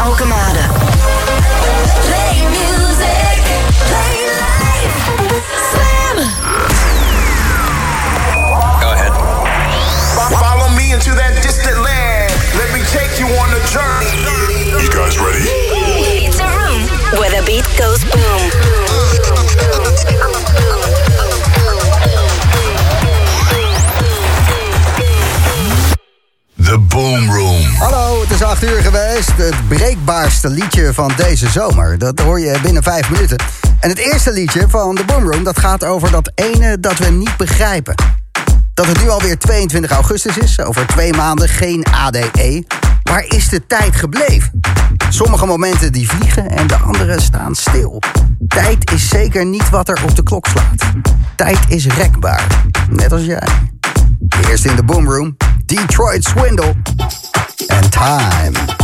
Alkemade. Play music. Play life. Slam. Go ahead. Follow me into that distant land. Let me take you on a journey. You guys ready? It's a room where the beat goes 8 uur geweest. Het breekbaarste liedje van deze zomer. Dat hoor je binnen 5 minuten. En het eerste liedje van de Boomroom... dat gaat over dat ene dat we niet begrijpen. Dat het nu alweer 22 augustus is. Over twee maanden geen ADE. Waar is de tijd gebleven? Sommige momenten die vliegen en de andere staan stil. Tijd is zeker niet wat er op de klok slaat. Tijd is rekbaar. Net als jij. Eerst in de Boomroom, Detroit Swindle en Time.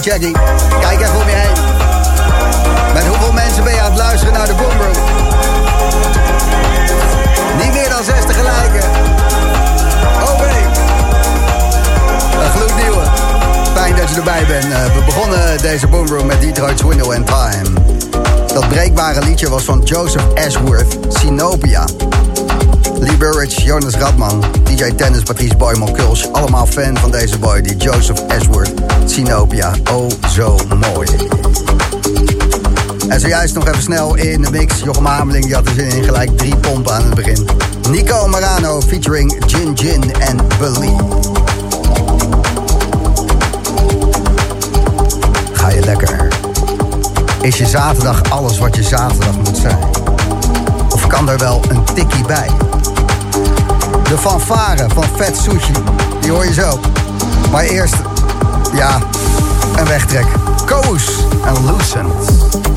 Klein. Kijk even om je heen. Met hoeveel mensen ben je aan het luisteren naar de Boomroom? Niet meer dan 60 gelijken. Nee. Een gloednieuwe. Fijn dat je erbij bent. Uh, we begonnen deze Boomroom met Detroit's Window and Time. Dat breekbare liedje was van Joseph Ashworth, Sinopia. Lee Burridge, Jonas Radman, DJ Tennis, Patrice Boymon, Kulsch. Allemaal fan van deze boy, die Joseph Ashworth, Sinopia. Oh, zo mooi. En zojuist nog even snel in de mix. Jochem Hameling die had er zin in gelijk drie pompen aan het begin. Nico Marano featuring Jin Jin en Believe. Ga je lekker? Is je zaterdag alles wat je zaterdag moet zijn? Of kan er wel een tikkie bij? De fanfare van Vet Sushi, die hoor je zo. Maar eerst, ja, een wegtrek. Koos en Lucent.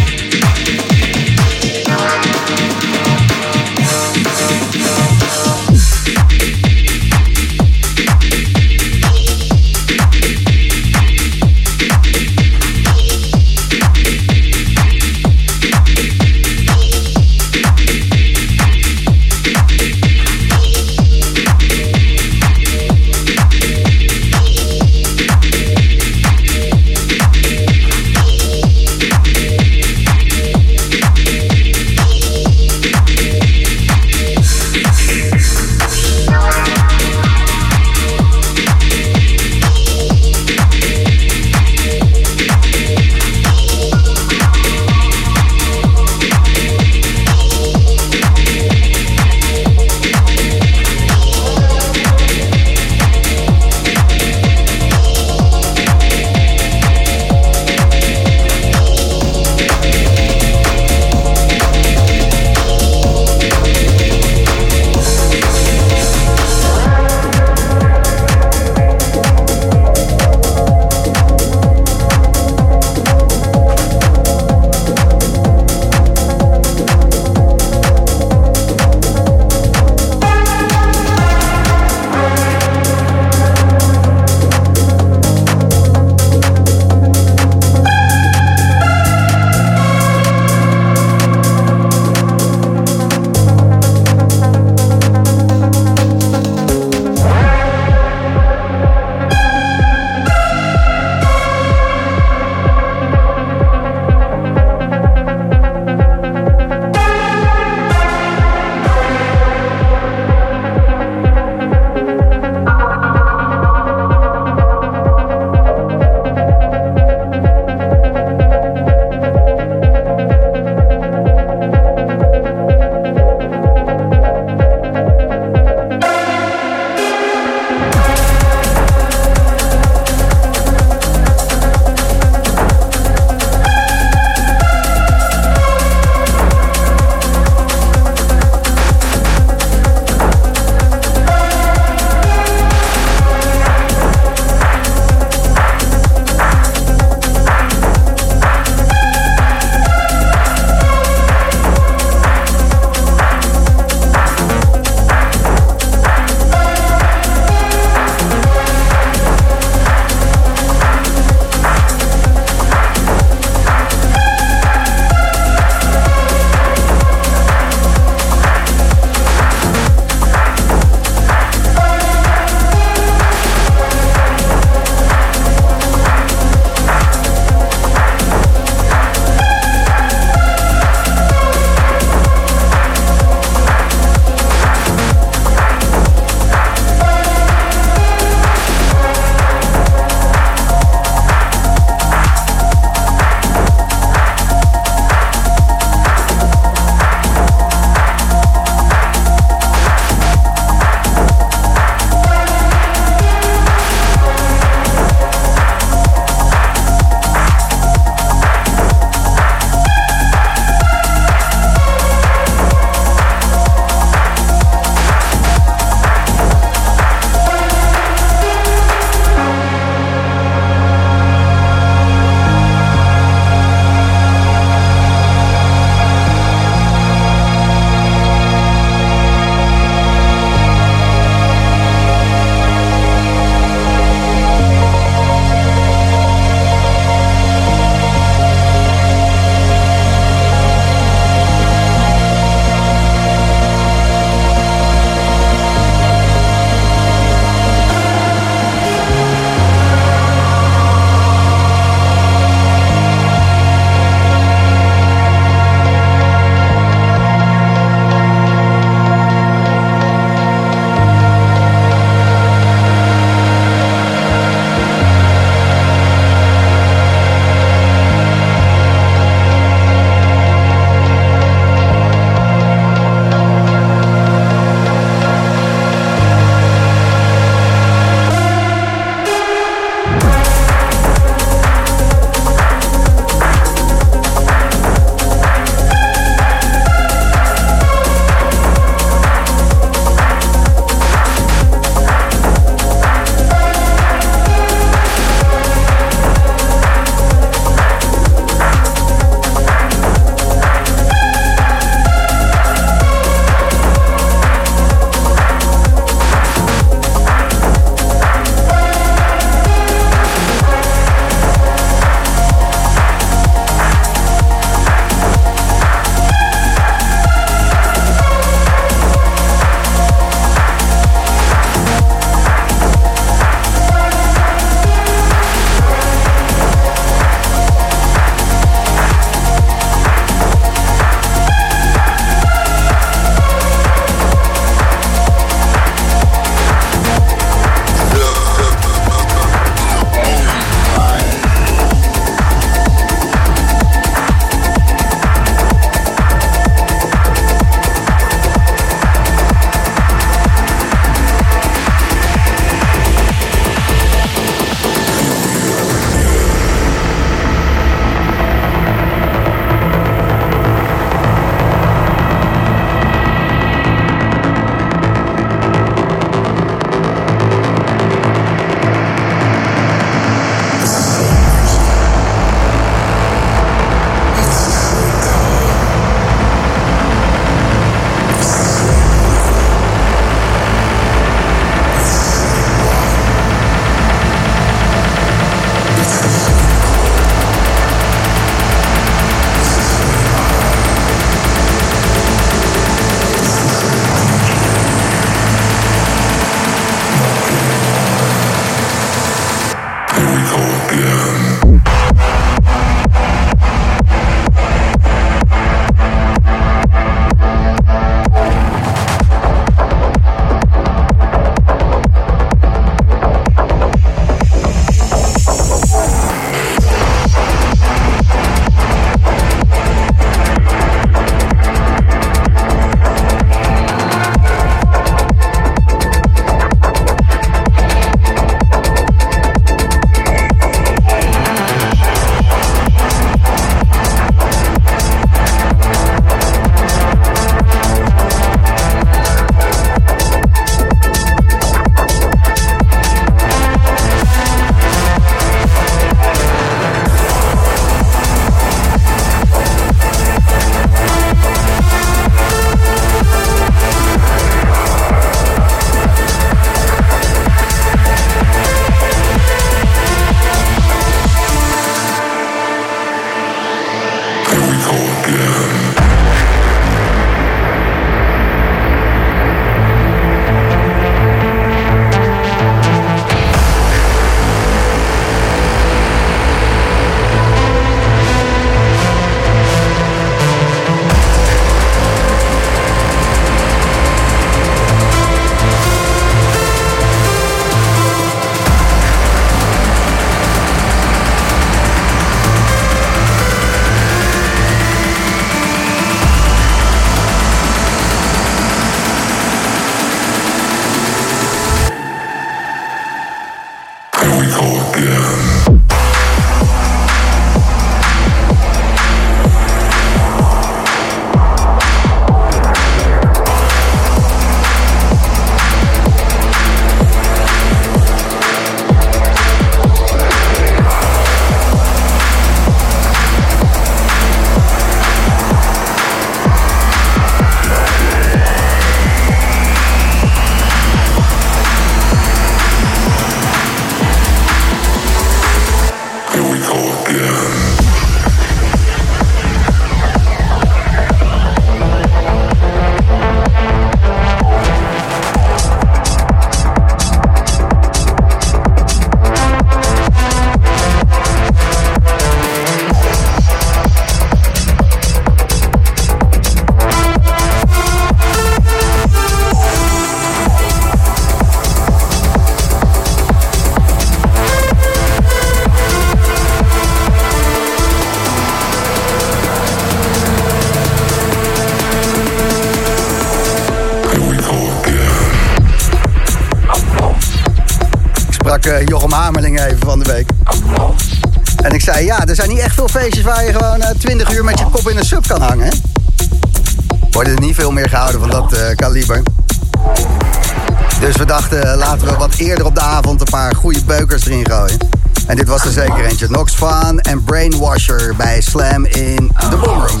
Dus we dachten, eh, laten we wat eerder op de avond een paar goede beukers erin gooien. En dit was er zeker eentje. Nox Fan en Brainwasher bij Slam in de Boomroom.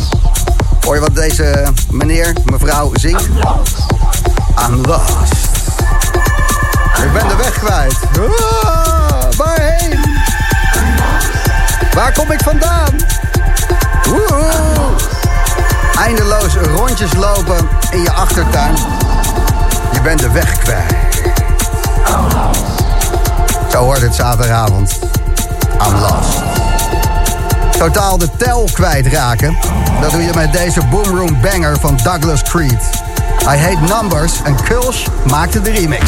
Hoor je wat deze meneer, mevrouw zingt? I'm lost. Ik ben de weg kwijt. Ah, waarheen? Waar kom ik vandaan? Eindeloos rondjes lopen in je achtertuin. Je bent de weg kwijt. Zo hoort het zaterdagavond. I'm lost. Totaal de tel kwijtraken. Dat doe je met deze boomroom banger van Douglas Creed. I Hate Numbers en Kulsh maakte de remix.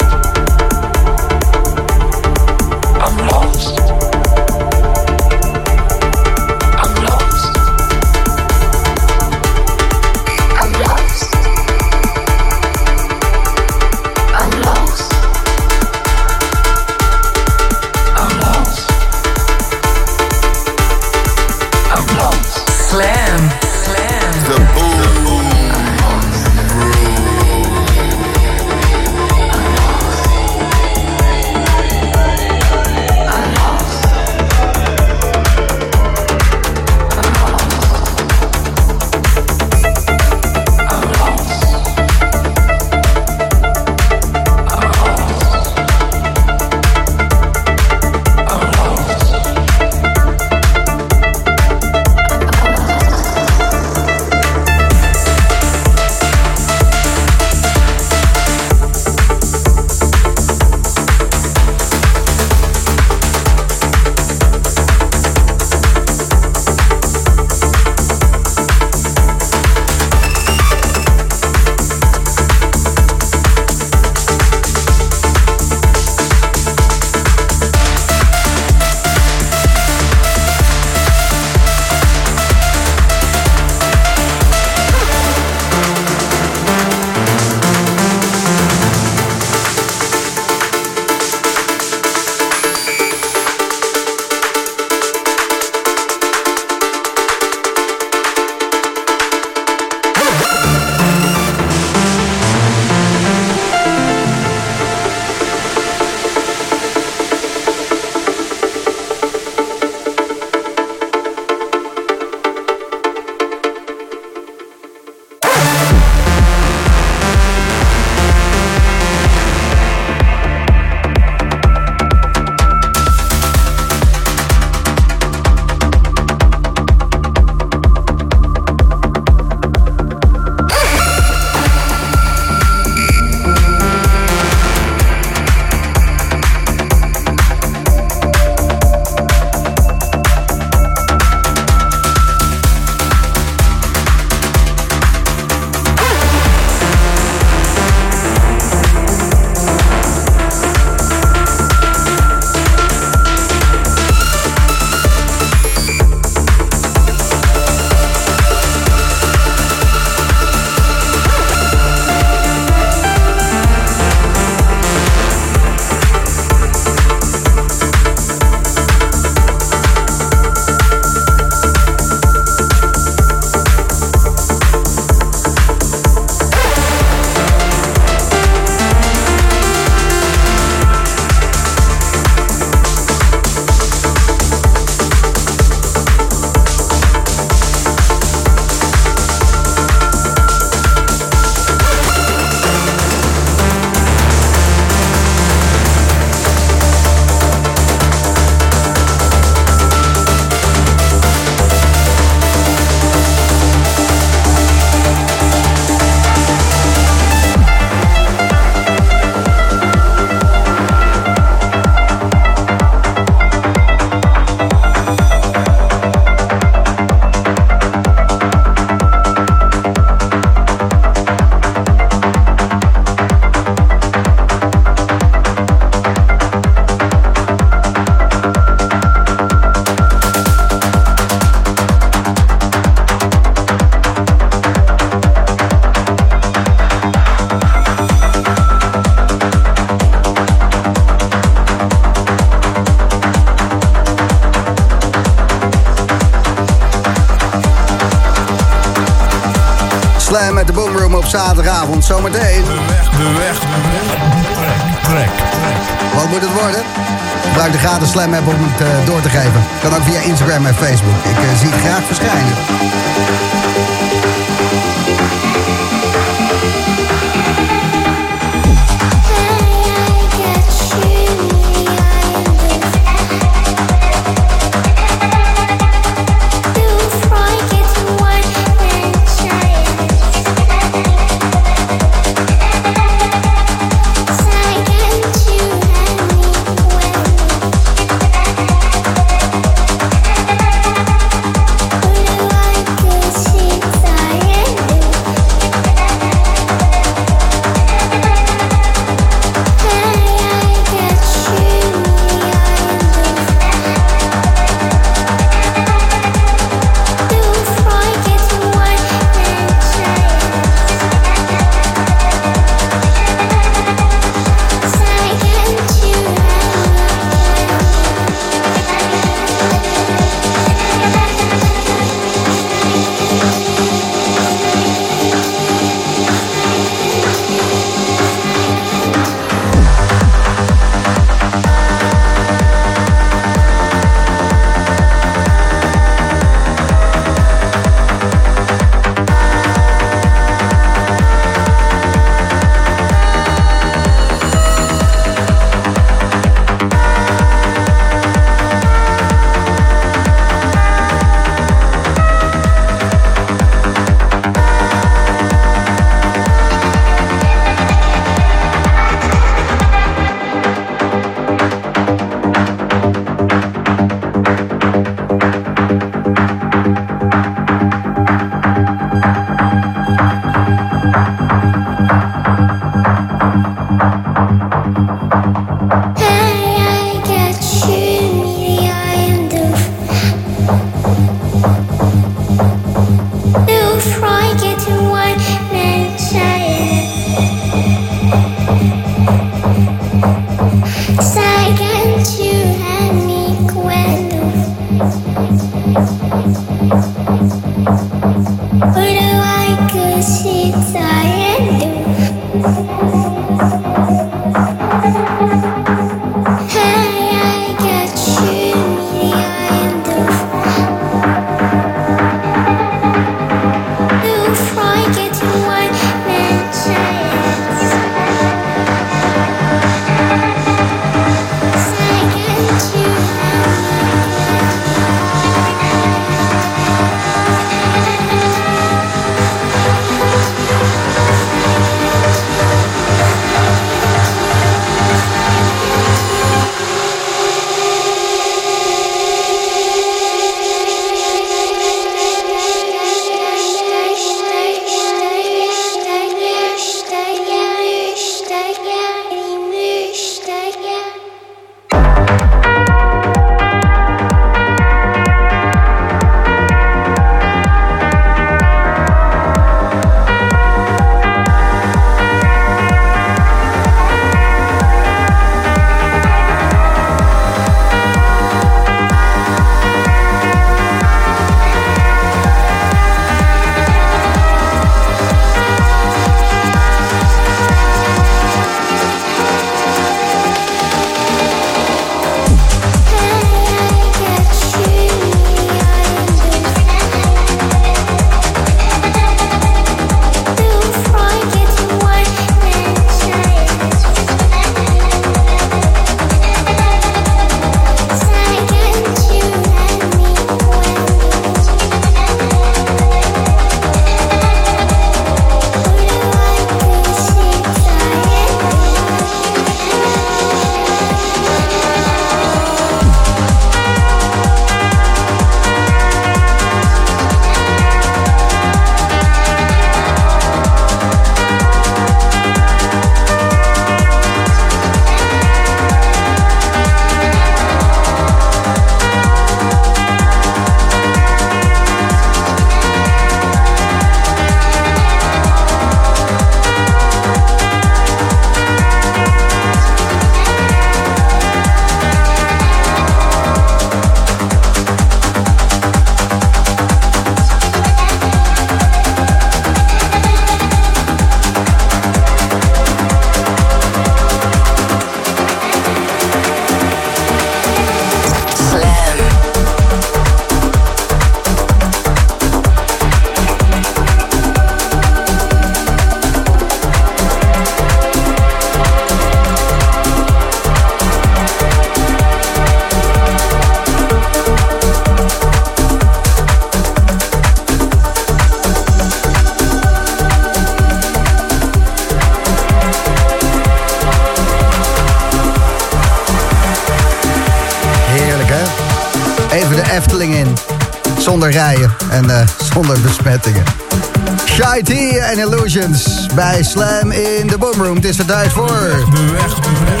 Bij Slam in de Boomroom. Het is er tijd voor. De weg, de weg.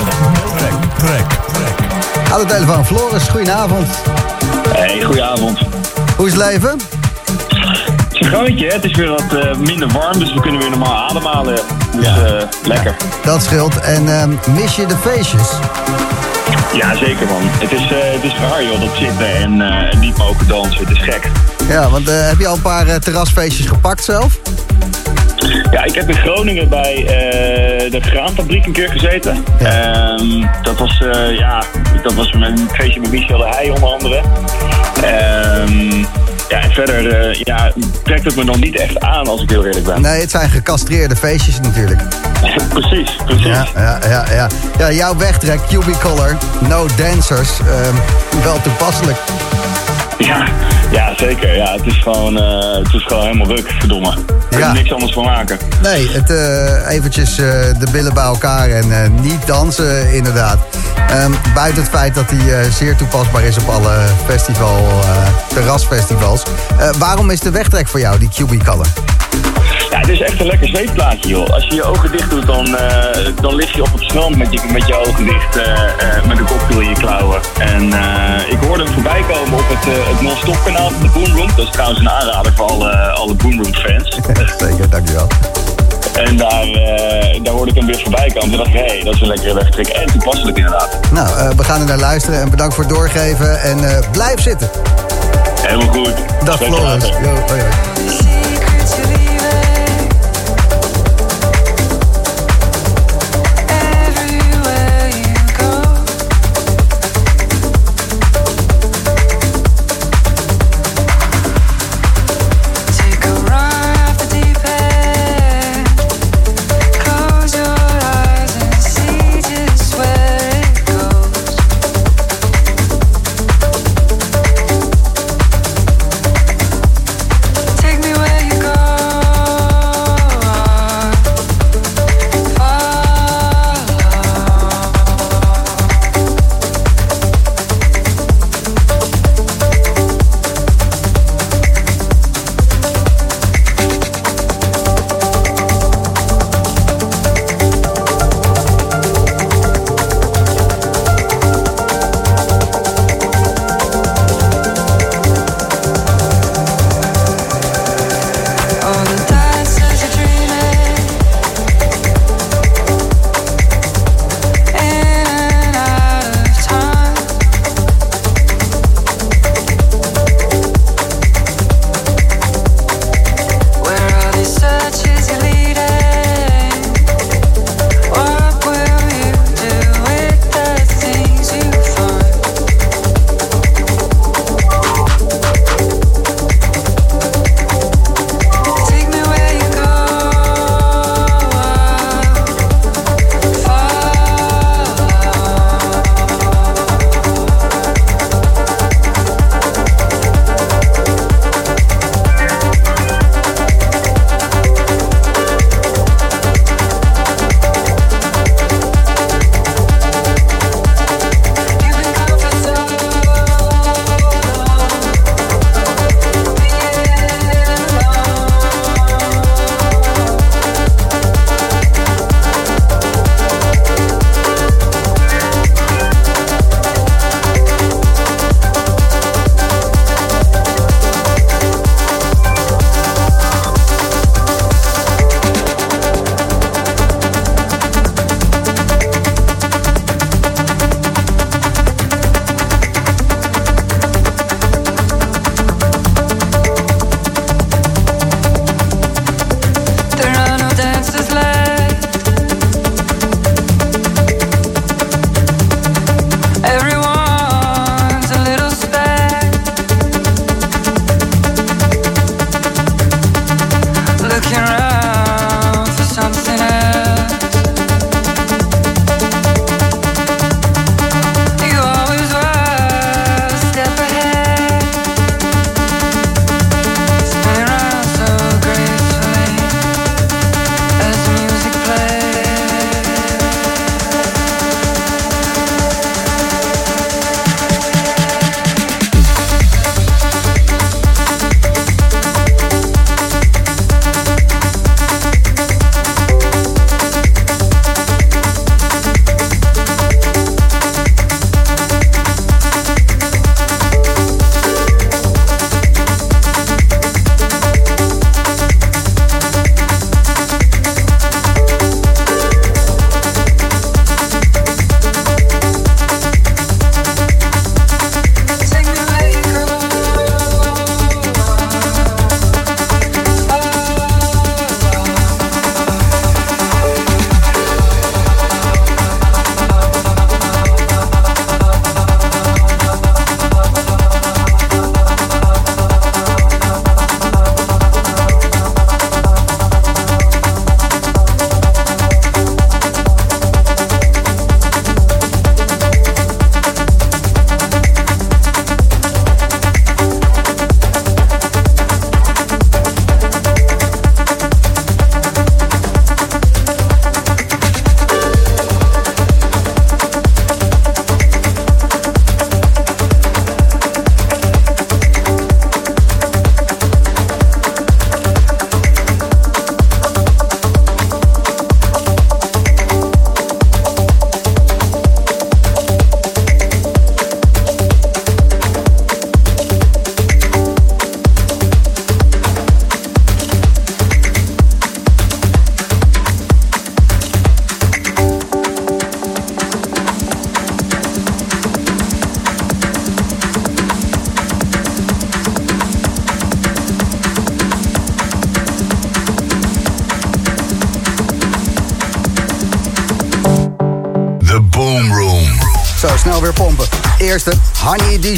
Trek, trek, trek. Aan de telefoon Floris, goedenavond. Hey, goedenavond. Hoe is het leven? Het is een grootje, hè? het is weer wat eh, minder warm, dus we kunnen weer normaal ademhalen. Dus eh, lekker. Dat scheelt. En ehm, mis je de feestjes? Ja, zeker man. Het is, eh, het is raar joh, dat zitten en eh, niet mogen dansen. Het is gek. Ja, want eh, heb je al een paar terrasfeestjes gepakt zelf? Ja, ik heb in Groningen bij eh, de graanfabriek een keer gezeten. Ja. Ehm, dat was, eh, ja, dat was een feestje met Michel de Heij onder andere. Ehm, ja, en verder eh, ja, trekt het me nog niet echt aan als ik heel eerlijk ben. Nee, het zijn gecastreerde feestjes natuurlijk. precies, precies. Ja, ja, ja, ja. ja jouw wegtrek, Cubicolor, No Dancers, ehm, wel toepasselijk. Ja, zeker. Ja, het, is gewoon, eh, het is gewoon helemaal ruk, verdomme. Ik kan Ja. er niks anders van maken. Nee, het, eh, eventjes eh, de billen bij elkaar en niet dansen inderdaad. Ehm, buiten het feit dat hij zeer toepasbaar is op alle festival, terrasfestivals. Waarom is de wegtrek voor jou, die Cubicolor? Ja, het is echt een lekker zweetplaatje, joh. Als je je ogen dicht doet, dan, eh, dan lig je op het strand met je, met je ogen dicht, eh, eh, met een cocktail in je klauwen. En ik hoorde hem voorbij komen op het, het non-stop kanaal van de Boomroom. Dat is trouwens een aanrader voor alle, alle Boomroom fans. Zeker, dankjewel. en daar, eh, daar hoorde ik hem weer voorbij komen. Toen dacht ik, hé, hey, dat is een lekkere wegtrek. En toepasselijk inderdaad. Nou, we gaan er naar luisteren en bedankt voor het doorgeven. En blijf zitten. Helemaal goed. Dag Spreek des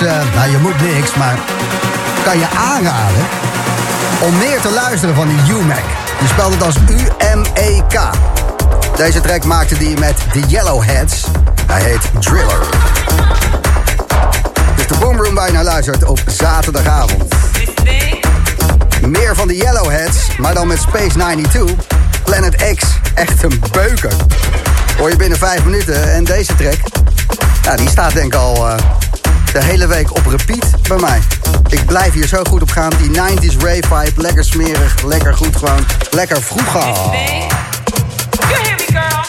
maar eens, eh, nou je moet niks, maar kan je aanraden om meer te luisteren van die UMAC. Je spelt het als U-M-E-K. Deze track maakte die met The Yellowheads. Hij heet Driller. Dus de Boomroom waar je luistert op zaterdagavond. Meer van de Yellowheads, maar dan met Space 92. Planet X, echt een beuker. Hoor je binnen vijf minuten. En deze track, ja, die staat denk ik al eh, de hele week op repeat bij mij. Ik blijf hier zo goed op gaan. Die 90s rave vibe, lekker smerig, lekker goed gewoon. Lekker vroeg al.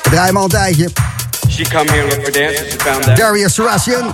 Ik draai al een tijdje. She come here for. Darius Sarasian.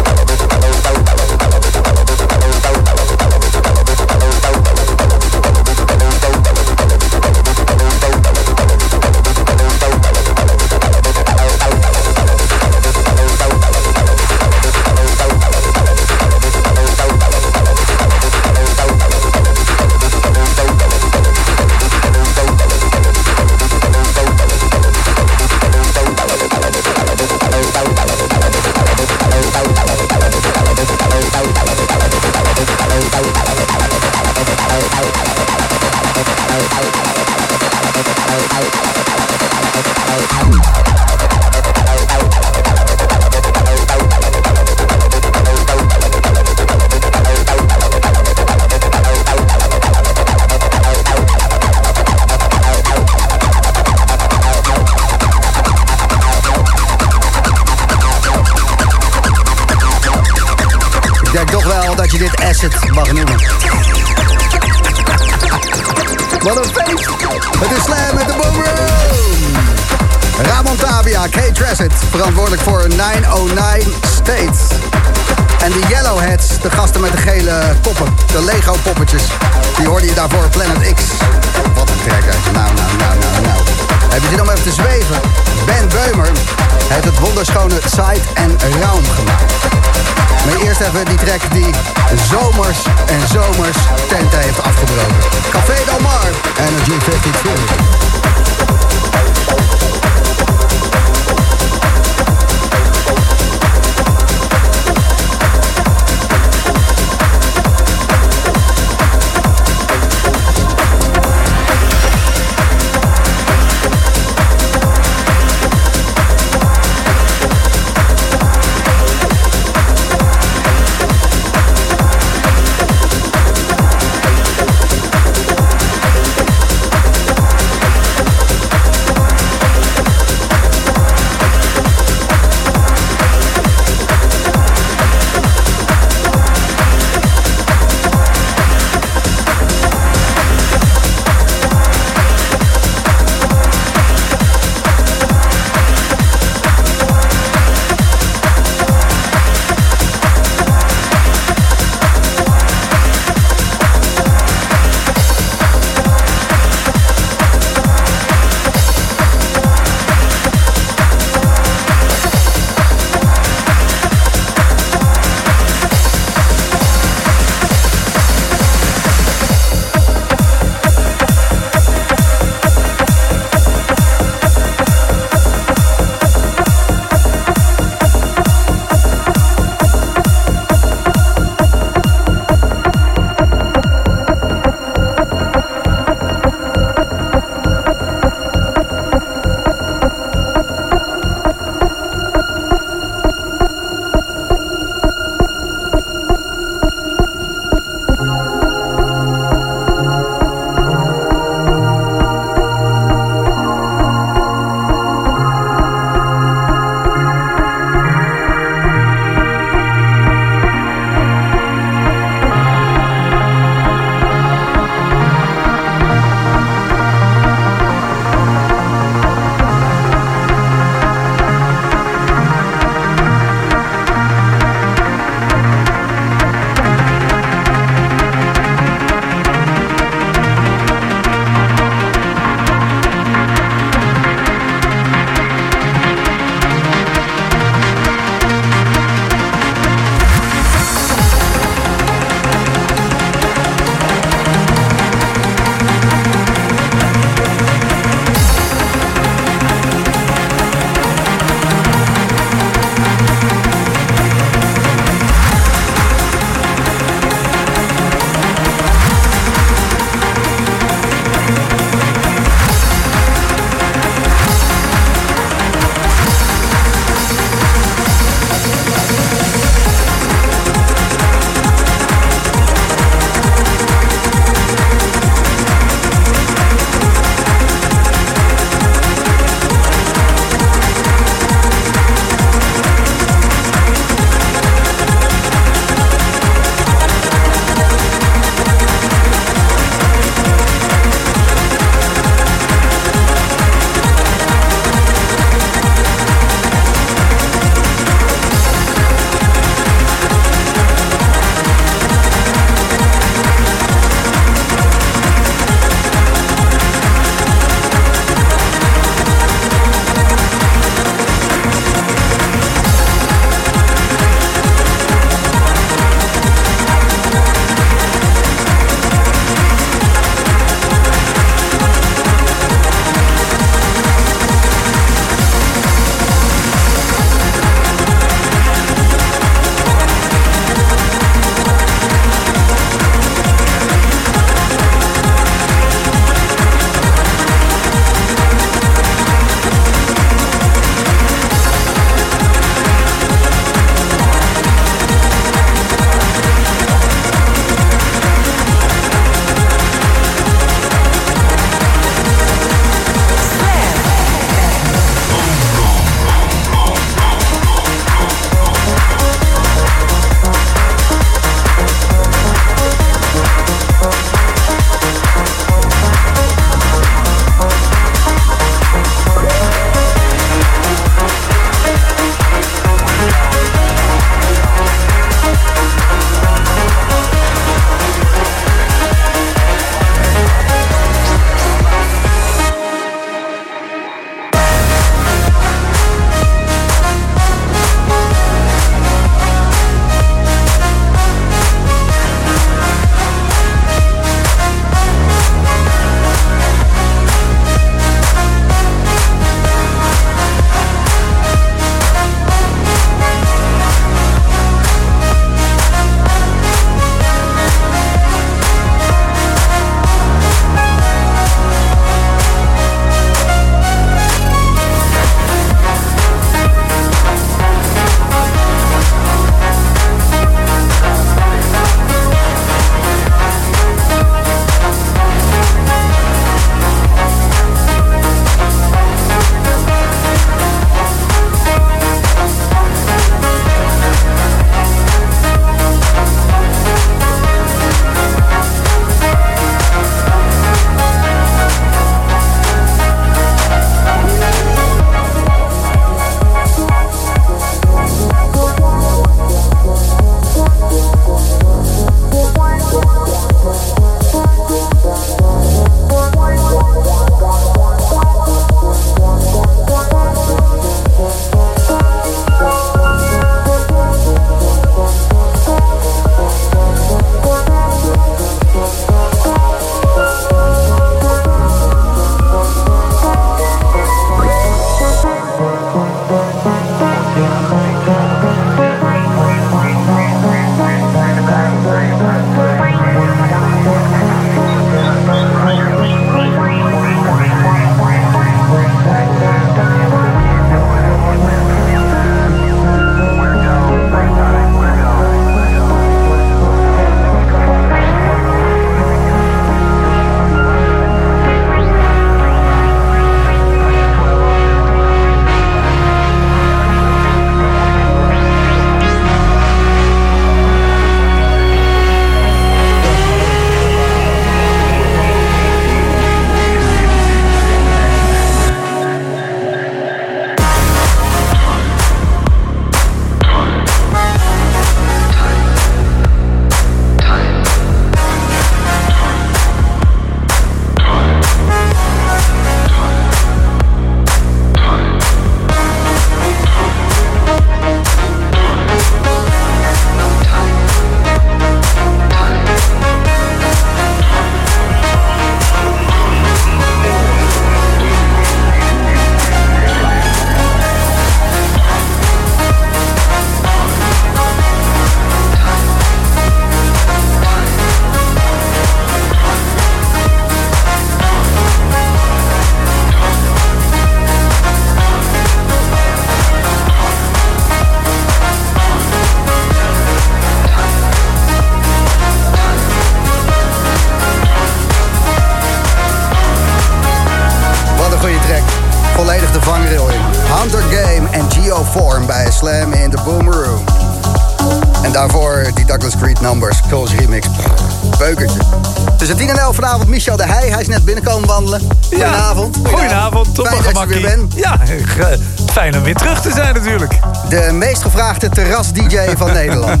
terras-dj van Nederland.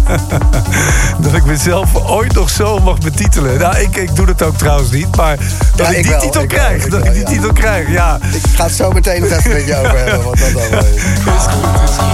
Dat ik mezelf ooit nog zo mag betitelen. Nou, ik, ik doe dat ook trouwens niet, maar dat Ja, ik, ik die wel, titel ik wel, krijg. ik dat wel, ik die ja. titel krijg, ja. Ik ga het zo meteen nog even met je over hebben. Wat dat dan wel is.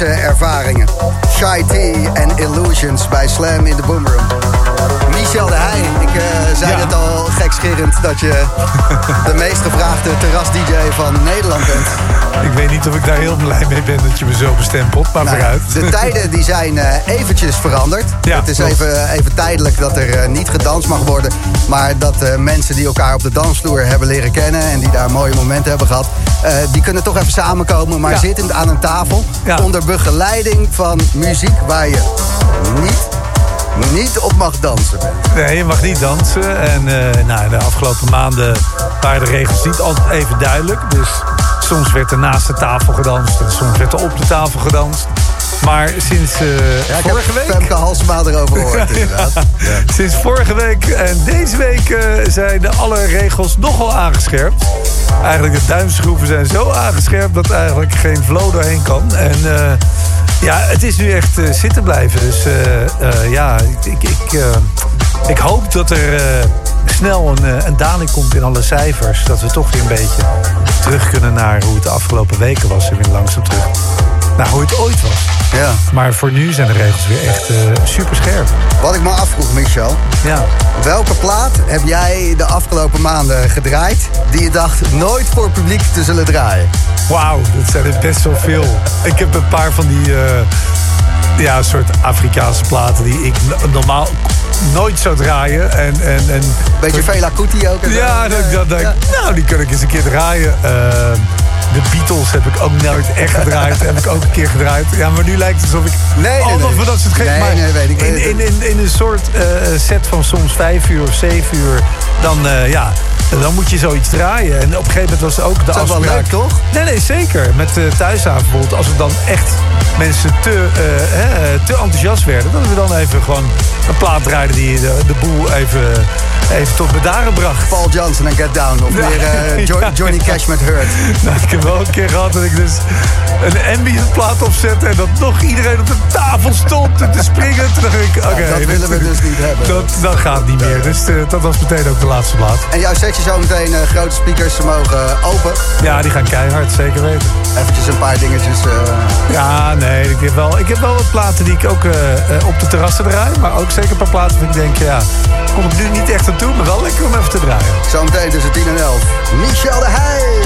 Ervaringen. Shy T en Illusions bij Slam in de Boomroom. Michel de Heij, ik eh, zei Ja. het al dat je de meest gevraagde terras-dj van Nederland bent. Ik weet niet of ik daar heel blij mee ben dat je me zo bestempelt, maar Nou, vooruit. de tijden die zijn eh, eventjes veranderd. Ja, het is klopt. even, even tijdelijk dat er eh, niet gedanst mag worden. Maar dat eh, mensen die elkaar op de dansvloer hebben leren kennen... en die daar mooie momenten hebben gehad... eh, die kunnen toch even samenkomen, maar Ja. zittend aan een tafel... Ja. onder begeleiding van muziek waar je niet, niet op mag dansen. Nee, je mag niet dansen. En eh, nou, de afgelopen maanden waren de regels niet altijd even duidelijk. Dus soms werd er naast de tafel gedanst en soms werd er op de tafel gedanst. Maar sinds eh, Ja, ik vorige heb week... Femke Halsema erover gehoord, inderdaad. Sinds vorige week en deze week eh, zijn de alle regels nogal aangescherpt. Eigenlijk de duimschroeven zijn zo aangescherpt dat eigenlijk geen flow doorheen kan. En ja, het is nu echt eh, zitten blijven. Dus eh, eh, ja, ik, ik, ik hoop dat er snel een, een daling komt in alle cijfers. Dat we toch weer een beetje terug kunnen naar hoe het de afgelopen weken was. En weer langzaam terug naar hoe het ooit was. Ja. Maar voor nu zijn de regels weer echt eh, super scherp. Wat ik me afvroeg, Michel... Ja. Welke plaat heb jij de afgelopen maanden gedraaid... die je dacht nooit voor publiek te zullen draaien? Wauw, dat zijn er best wel veel. Ik heb een paar van die eh, ja, soort Afrikaanse platen die ik normaal nooit zou draaien. En, en, en, Beetje Fela Kuti ook? Ja, dat, dat ik- nou, die kan ik eens een keer draaien. Eh, de Beatles heb ik ook nooit echt gedraaid. heb ik ook een keer gedraaid. Ja, maar nu lijkt het alsof ik Nee, nee, nee. van dat soort gek. Nee, maar nee, weet ik, in, in, in, in een soort eh, set van soms vijf uur of zeven uur, dan, eh, ja, dan moet je zoiets draaien. En op een gegeven moment was het ook de Dat is wel afspraak. leuk, toch? Nee, nee, zeker. Met uh, thuishaven bijvoorbeeld. Als er dan echt mensen te, eh, hè, te enthousiast werden... dat we dan even gewoon een plaat draaiden... die de, de boel even, even tot bedaren bracht. Paul Johnson en Get Down. Of eh, Ja. Johnny Cash met Hurt. Nou, ik heb wel een keer gehad dat ik dus een ambient plaat opzette... en dat nog iedereen op de tafel stond te springen. Toen dacht ik, oké... dat willen we dus niet hebben. Dat, dat gaat niet meer. Dus eh, dat was meteen ook de laatste plaat. En jouw setje zo meteen eh, grote speakers, mogen open. Ja, die gaan keihard, zeker weten. Eventjes een paar dingetjes. eh, Ja, nee, ik heb wel, ik heb wel wat platen die ik ook eh, eh, op de terrassen draai. Maar ook zeker een paar platen waar ik denk, ja, kom ik nu niet echt aan toe. Maar wel lekker om even te draaien. Zometeen tussen 10 en 11. Michel de Heij.